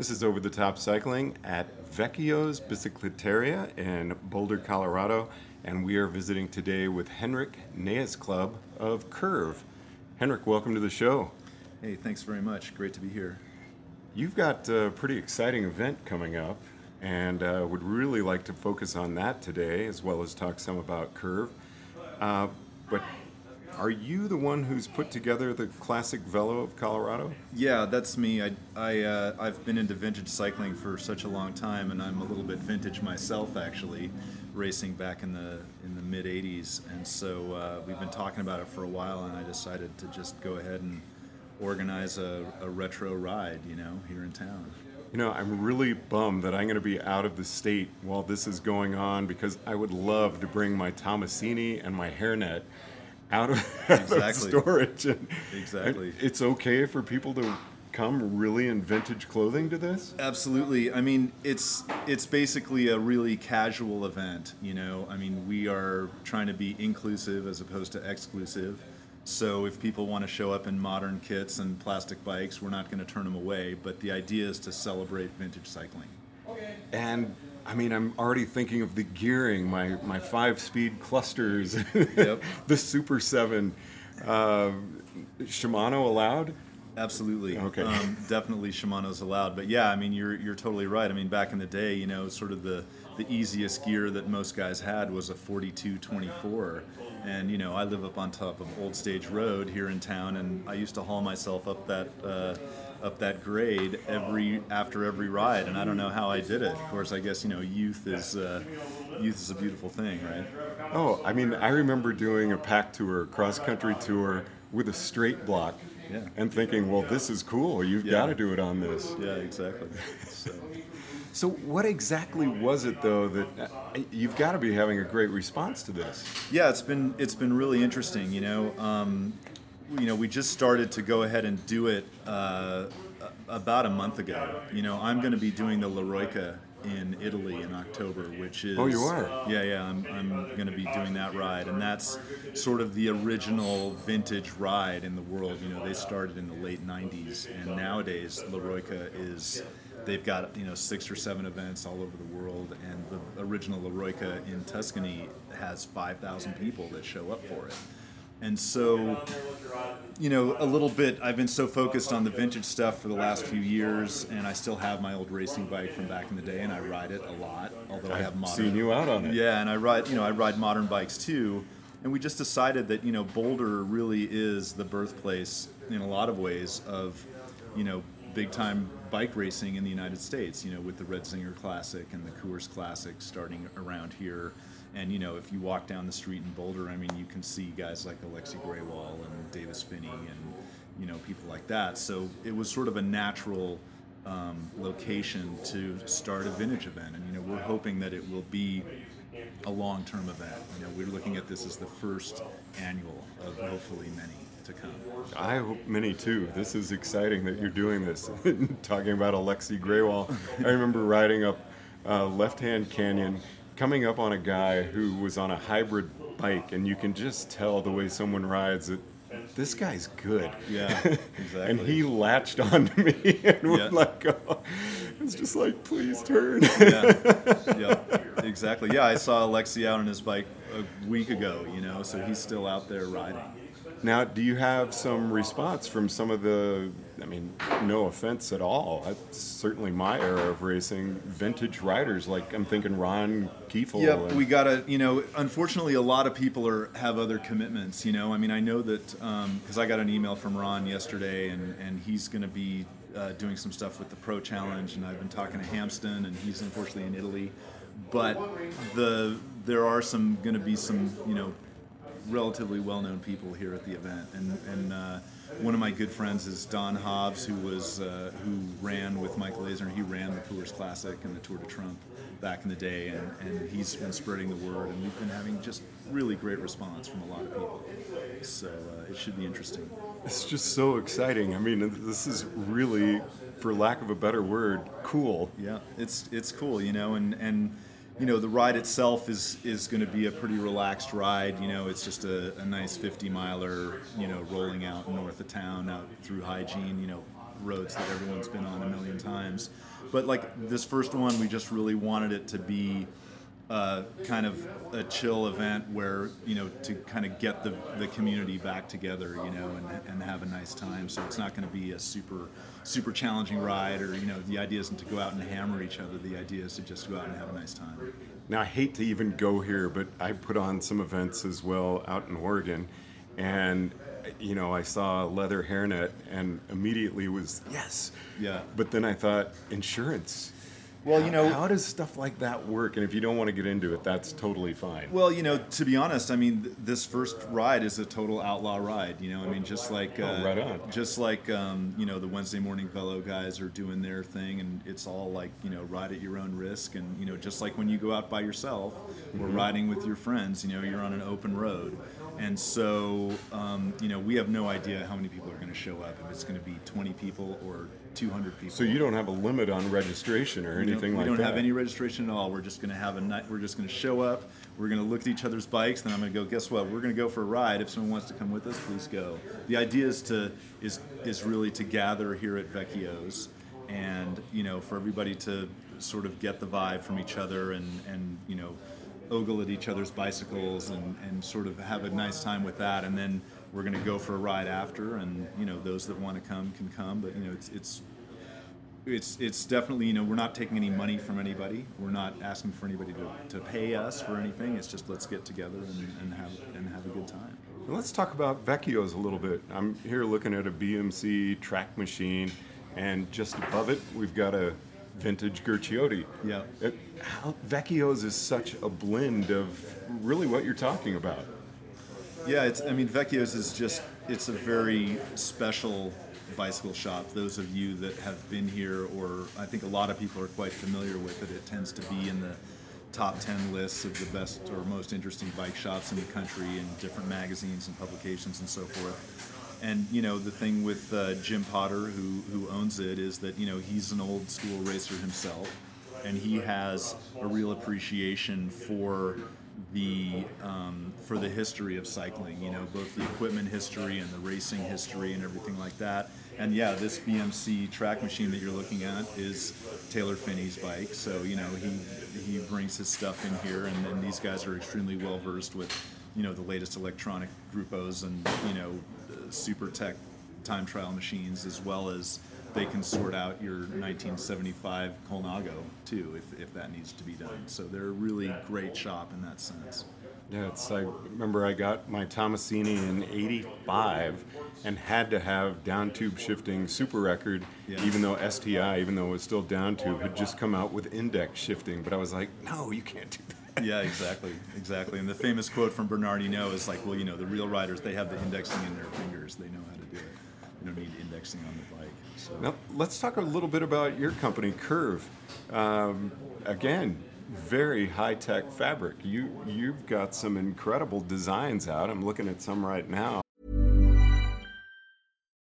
This is Over the Top Cycling at Vecchio's Bicicletteria in Boulder, Colorado, and we are visiting today with Henrik Naes Club of Curve. Henrik, welcome to the show. Hey, thanks very much. Great to be here. You've got a pretty exciting event coming up, and uh, would really like to focus on that today, as well as talk some about Curve. Uh, but are you the one who's put together the classic Velo of Colorado? Yeah, that's me. I, I, uh, I've been into vintage cycling for such a long time, and I'm a little bit vintage myself, actually, racing back in the in the mid '80s. And so uh, we've been talking about it for a while, and I decided to just go ahead and organize a, a retro ride, you know, here in town. You know, I'm really bummed that I'm going to be out of the state while this is going on because I would love to bring my Tommasini and my hairnet out of, exactly. out of storage. And, exactly. it's okay for people to come really in vintage clothing to this? Absolutely. I mean, it's it's basically a really casual event. You know, I mean, we are trying to be inclusive as opposed to exclusive. So if people want to show up in modern kits and plastic bikes, we're not going to turn them away. But the idea is to celebrate vintage cycling. Okay. And I mean, I'm already thinking of the gearing, my, my five speed clusters, yep. the Super 7. Uh, Shimano allowed? Absolutely. Okay. Um, definitely Shimano's allowed. But yeah, I mean, you're, you're totally right. I mean, back in the day, you know, sort of the, the easiest gear that most guys had was a 4224. And, you know, I live up on top of Old Stage Road here in town, and I used to haul myself up that. Uh, up that grade every after every ride, and I don't know how I did it. Of course, I guess you know youth is uh, youth is a beautiful thing, right? Oh, I mean, I remember doing a pack tour, cross country tour with a straight block, yeah. and thinking, well, this is cool. You've yeah. got to do it on this. Yeah, exactly. So. So, what exactly was it though that uh, you've got to be having a great response to this? Yeah, it's been it's been really interesting. You know, um, you know, we just started to go ahead and do it uh, about a month ago. You know, I'm going to be doing the L'Eroica in Italy in October, which is oh, you are yeah, yeah. I'm, I'm going to be doing that ride, and that's sort of the original vintage ride in the world. You know, they started in the late '90s, and nowadays L'Eroica is they've got you know six or seven events all over the world, and the original L'Eroica in Tuscany has 5,000 people that show up for it. And so, you know, a little bit, I've been so focused on the vintage stuff for the last few years, and I still have my old racing bike from back in the day, and I ride it a lot, although I have modern. seen you out on it. Yeah, and I ride, you know, I ride modern bikes too. And we just decided that, you know, Boulder really is the birthplace in a lot of ways of, you know, big time bike racing in the United States, you know, with the Red Zinger Classic and the Coors Classic starting around here and you know, if you walk down the street in Boulder, I mean, you can see guys like Alexi Grewal and Davis Phinney and you know people like that. So it was sort of a natural um, location to start a vintage event, and you know, we're hoping that it will be a long-term event. You know, we're looking at this as the first annual of hopefully many to come. I hope many too. This is exciting that you're doing this. Talking about Alexi Grewal, I remember riding up uh, Left Hand Canyon coming up on a guy who was on a hybrid bike, and you can just tell the way someone rides that this guy's good. Yeah, exactly. and he latched onto me and yeah. would like oh, go. It's just like, please turn. yeah, yeah, exactly. Yeah, I saw Alexi out on his bike a week ago. You know, so he's still out there riding. Now, do you have some response from some of the, I mean, no offense at all, that's certainly my era of racing, vintage riders, like I'm thinking Ron Kiefel. Yep, and- we gotta. You know, unfortunately, a lot of people are have other commitments. You know, I mean, I know that because I got an email from Ron yesterday, and and he's going to be uh, doing some stuff with the Pro Challenge, and I've been talking to Hampsten, and he's unfortunately in Italy. But the there are some going to be some you know relatively well-known people here at the event, and and uh, one of my good friends is Don Hobbs, who was uh, who ran with Mike Laser. He ran the Coors Classic and the Tour de Trump back in the day, and, and he's been spreading the word, and we've been having just really great response from a lot of people. So uh, it should be interesting. It's just so exciting. I mean, this is really, for lack of a better word, cool. Yeah, it's it's cool, you know, and and you know the ride itself is is going to be a pretty relaxed ride. You know, it's just a, a nice 50 miler, you know, rolling out north of town, out through hygiene, you know, roads that everyone's been on a million times. But like this first one, we just really wanted it to be. Uh, kind of a chill event where you know to kind of get the, the community back together you know and, and have a nice time so it's not going to be a super super challenging ride or you know the idea isn't to go out and hammer each other the idea is to just go out and have a nice time Now, I hate to even go here, but I put on some events as well out in Oregon. And, you know, I saw leather hairnet and immediately was, yes. Yeah. But then I thought, insurance. Well, you know- how does stuff like that work? And if you don't want to get into it, that's totally fine. Well, you know, to be honest, I mean, th- this first ride is a total outlaw ride. You know, I mean, just like uh, Oh, right on. just like um, you know, the Wednesday morning fellow guys are doing their thing, and it's all like you know, ride at your own risk, and you know, just like when you go out by yourself or Mm-hmm. riding with your friends, you know, you're on an open road, and so um, you know, we have no idea how many people are going to show up. If it's going to be 20 people or 200 people. so you don't have a limit on registration or We don't- anything we don't that? have any registration at all. We're just going to have a night. We're just going to show up. We're going to look at each other's bikes. Then I'm going to go. Guess what? We're going to go for a ride. If someone wants to come with us, please go. The idea is to is is really to gather here at Vecchio's, and you know, for everybody to sort of get the vibe from each other and and you know, ogle at each other's bicycles and and sort of have a nice time with that. And then we're going to go for a ride after. And you know, those that want to come can come. But you know, it's it's it's it's definitely you know we're not taking any money from anybody. We're not asking for anybody to, to pay us for anything. It's just let's get together and, and have and have a good time. Let's talk about Vecchio's a little bit. I'm here looking at a BMC track machine, and just above it, we've got a vintage Guccioti. Yeah. It, Vecchio's is such a blend of really what you're talking about. Yeah, it's I mean Vecchio's is just it's a very special bicycle shop. Those of you that have been here, or I think a lot of people are quite familiar with it. It tends to be in the top 10 lists of the best or most interesting bike shops in the country in different magazines and publications and so forth. And you know the thing with uh, Jim Potter, who who owns it, is that you know he's an old school racer himself, and he has a real appreciation for the um, for the history of cycling. You know, both the equipment history and the racing history and everything like that. And yeah, this BMC track machine that you're looking at is Taylor Phinney's bike. So you know he he brings his stuff in here, and these guys are extremely well versed with you know the latest electronic grupos and you know super tech time trial machines as well as they can sort out your 1975 Colnago too if, if that needs to be done so they're a really great shop in that sense Yeah, it's. I remember I got my Tommasini in '85 and had to have down tube shifting super record, Yeah. even though STI, even though it was still down tube, had just come out with index shifting. But I was like, no, you can't do that. yeah exactly exactly and the famous quote from Bernardino is like well you know the real riders they have the indexing in their fingers they know how to do it you don't need indexing on the bike Now let's talk a little bit about your company, Curve. Um, again, very high tech fabric. You you've got some incredible designs out. I'm looking at some right now.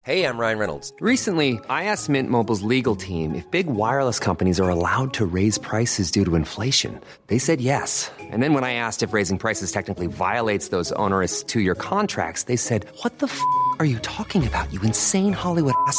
Hey, I'm Ryan Reynolds. Recently, I asked Mint Mobile's legal team if big wireless companies are allowed to raise prices due to inflation. They said yes. And then when I asked if raising prices technically violates those onerous two year contracts, they said, What the f are you talking about, you insane Hollywood ass?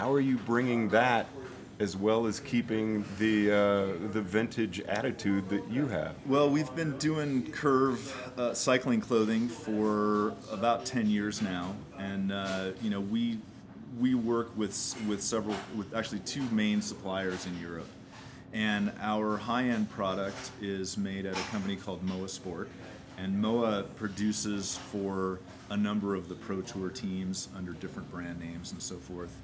How are you bringing that as well as keeping the uh, the vintage attitude that you have? Well, we've been doing curve uh, cycling clothing for about ten years now, and uh, you know we we work with with several with actually two main suppliers in Europe, and our high end product is made at a company called Moa Sport, and Moa produces for a number of the pro tour teams under different brand names and so forth.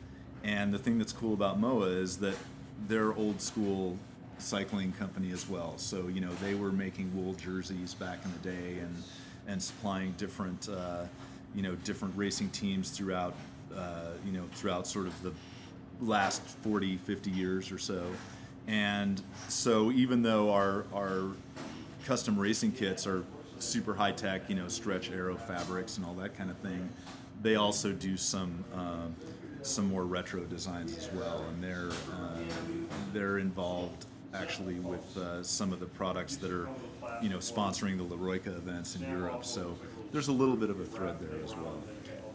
And the thing that's cool about Moa is that they're old school cycling company as well. So you know they were making wool jerseys back in the day and and supplying different uh, you know different racing teams throughout uh, you know throughout sort of the last 40 50 years or so and so even though our our custom racing kits are super high tech you know stretch aero fabrics and all that kind of thing they also do some uh, some more retro designs as well, and they're uh, they're involved actually with uh, some of the products that are you know sponsoring the L'Eroica events in Europe. So there's a little bit of a thread there as well.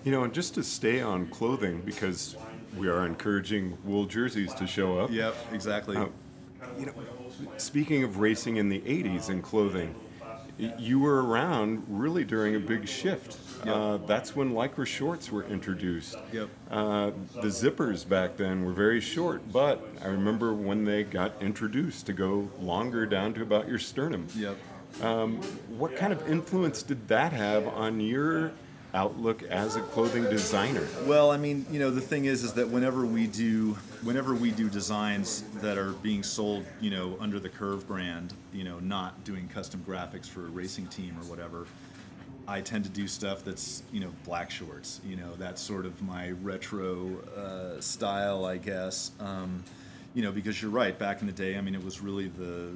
You know, and just to stay on clothing because we are encouraging wool jerseys to show up. Yep, exactly. Uh, you know, speaking of racing in the '80s and clothing, you were around really during a big shift. Uh, that's when lycra shorts were introduced. Yep. Uh, the zippers back then were very short, but I remember when they got introduced to go longer down to about your sternum. Yep. Um, what kind of influence did that have on your outlook as a clothing designer? Well, I mean, you know, the thing is, is that whenever we do, whenever we do designs that are being sold, you know, under the Curve brand, you know, not doing custom graphics for a racing team or whatever, I tend to do stuff that's, you know, black shorts. You know, that's sort of my retro uh, style, I guess. Um, you know, because you're right. Back in the day, I mean, it was really the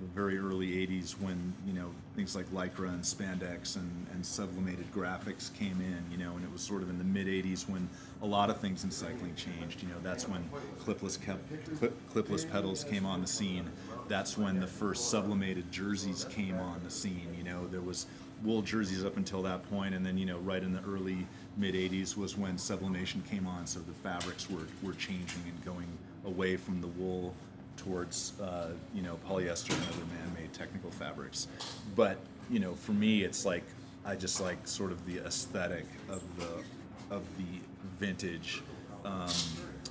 the very early 80s when you know things like lycra and spandex and, and sublimated graphics came in you know and it was sort of in the mid 80s when a lot of things in cycling changed you know that's when clipless kept, clip, clipless pedals came on the scene that's when the first sublimated jerseys came on the scene you know there was wool jerseys up until that point and then you know right in the early mid 80s was when sublimation came on so the fabrics were, were changing and going away from the wool towards uh, you know polyester and other man-made technical fabrics. But you know, for me, it's like I just like sort of the aesthetic of the of the vintage um,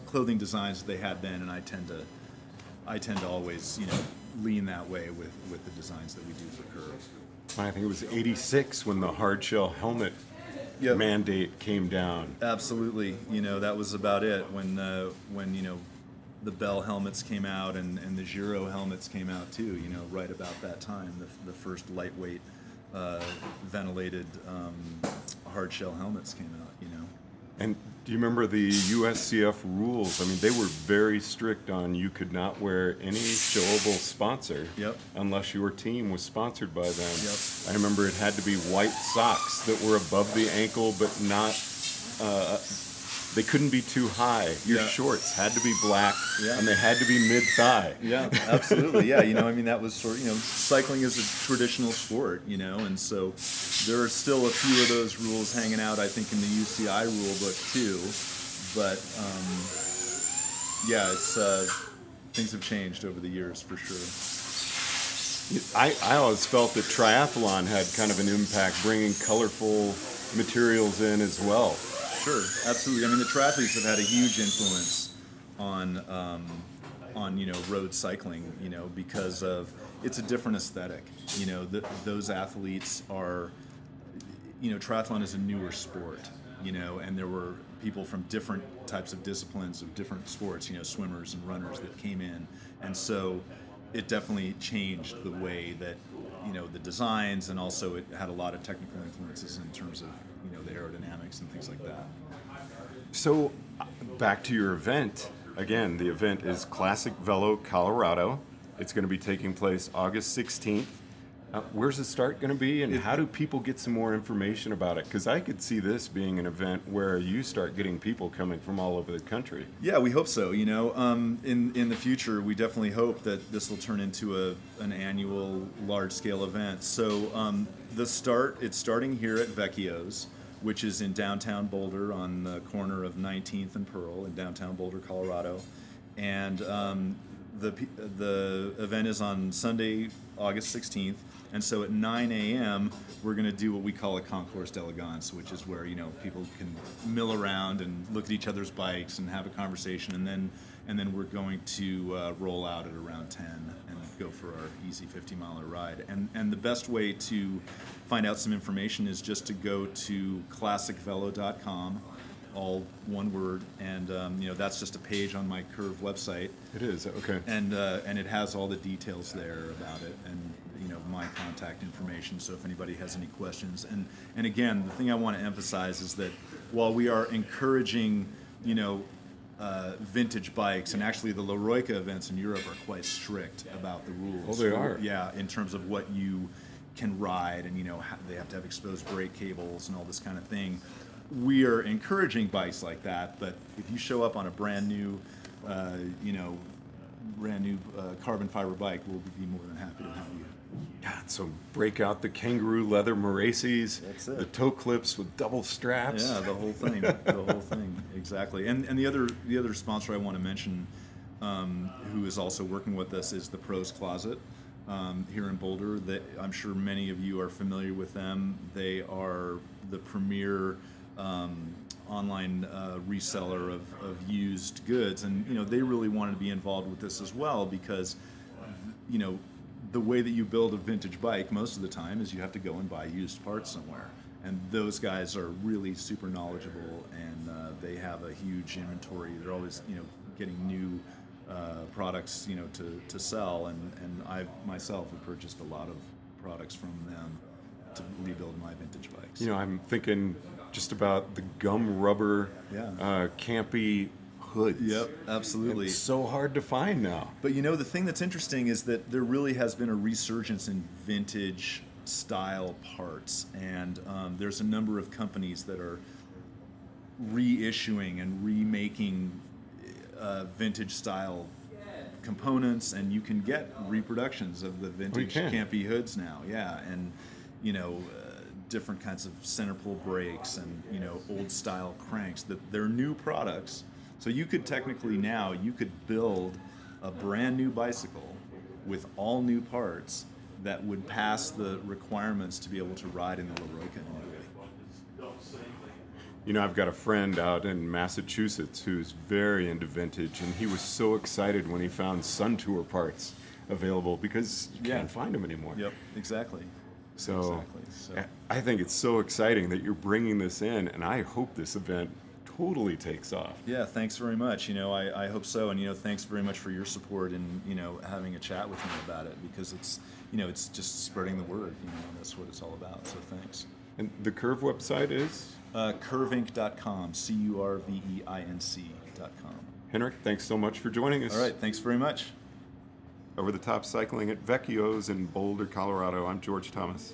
clothing designs that they had then, and I tend to I tend to always you know lean that way with with the designs that we do for Curve. I think it was 86 when the hard shell helmet Yep. mandate came down. Absolutely, you know that was about it when uh, when you know the Bell helmets came out and, and the Giro helmets came out too. You know, right about that time, the, the first lightweight uh, ventilated um, hard shell helmets came out. You know, And do you remember the USCF rules? I mean, they were very strict on you could not wear any showable sponsor Yep. unless your team was sponsored by them. Yep. I remember it had to be white socks that were above the ankle but not. Uh, they couldn't be too high. Your Yeah. shorts had to be black, Yeah. and they had to be mid thigh. Yeah, absolutely. Yeah, you know, I mean, that was sort of, you know, cycling is a traditional sport, you know, and so there are still a few of those rules hanging out, I think, in the UCI rule book too. But um, yeah, it's uh, things have changed over the years for sure. I, I always felt that triathlon had kind of an impact, bringing colorful materials in as well. Sure, absolutely. I mean, the triathletes have had a huge influence on um, on you know road cycling. You know, because of it's a different aesthetic. You know, th those athletes are. You know, triathlon is a newer sport. you know, and there were people from different types of disciplines of different sports, you know, swimmers and runners that came in, and so it definitely changed the way that you know the designs, and also it had a lot of technical influences in terms of the aerodynamics and things like that. So, back to your event. Again, the event is Classic Velo Colorado. It's going to be taking place August 16th. Uh, where's the start going to be, and how do people get some more information about it? Because I could see this being an event where you start getting people coming from all over the country. Yeah, we hope so. You know, um, in in the future, we definitely hope that this will turn into a an annual large scale event. So um, the start, it's starting here at Vecchio's, which is in downtown Boulder on the corner of 19th and Pearl in downtown Boulder, Colorado, and um, the the event is on Sunday, August 16th. And so at 9 a.m., we're going to do what we call a concours d'elegance, which is where you know people can mill around and look at each other's bikes and have a conversation, and then and then we're going to uh, roll out at around 10 and go for our easy 50 mile ride. And and the best way to find out some information is just to go to classicvelo.com all one word, and um, you know that's just a page on my Curve website. It is okay. And uh, and it has all the details there about it, and you know my contact information. So if anybody has any questions, and and again, the thing I want to emphasize is that while we are encouraging, you know. Uh, vintage bikes and actually the L'Eroica events in Europe are quite strict about the rules. Oh, they are? Yeah, in terms of what you can ride and you know ha- they have to have exposed brake cables and all this kind of thing we are encouraging bikes like that but if you show up on a brand new uh, you know brand new uh, carbon fiber bike we'll be more than happy to have you Yeah, so break out the kangaroo leather Moraces, the toe clips with double straps. Yeah, the whole thing, the whole thing, exactly. And and the other the other sponsor I want to mention, um, who is also working with us, is the Pro's Closet um, here in Boulder. That I'm sure many of you are familiar with them. They are the premier. Um, online uh, reseller of, of used goods and you know they really wanted to be involved with this as well because you know the way that you build a vintage bike most of the time is you have to go and buy used parts somewhere. And those guys are really super knowledgeable and uh, they have a huge inventory. They're always you know getting new uh, products you know to, to sell. And, and i myself have purchased a lot of products from them to rebuild my vintage bikes. You know, I'm thinking just about the gum rubber, Yeah. uh, campy hoods. yep absolutely It's so hard to find now. But you know, the thing that's interesting is that there really has been a resurgence in vintage style parts, and um, there's a number of companies that are reissuing and remaking uh, vintage style components, and you can get reproductions of the vintage can. campy hoods now. Yeah, and you know. Uh, different kinds of center pull brakes and you know old style cranks that they're new products so you could technically now you could build a brand new bicycle with all new parts that would pass the requirements to be able to ride in the L'Eroica anyway. You know, I've got a friend out in Massachusetts who's very into vintage, and he was so excited when he found Sun Tour parts available because you Yeah. can't find them anymore. Yep, exactly. So, Exactly, so- I think it's so exciting that you're bringing this in, and I hope this event totally takes off. Yeah, thanks very much. You know, I, I hope so, and you know, thanks very much for your support and you know having a chat with me about it because it's you know it's just spreading the word. You know, and that's what it's all about. So thanks. And the Curve website is? Uh, curveinc.com, C U R V E I N C.com. Henrik, thanks so much for joining us. All right, thanks very much. Over the Top Cycling at Vecchio's in Boulder, Colorado. I'm George Thomas.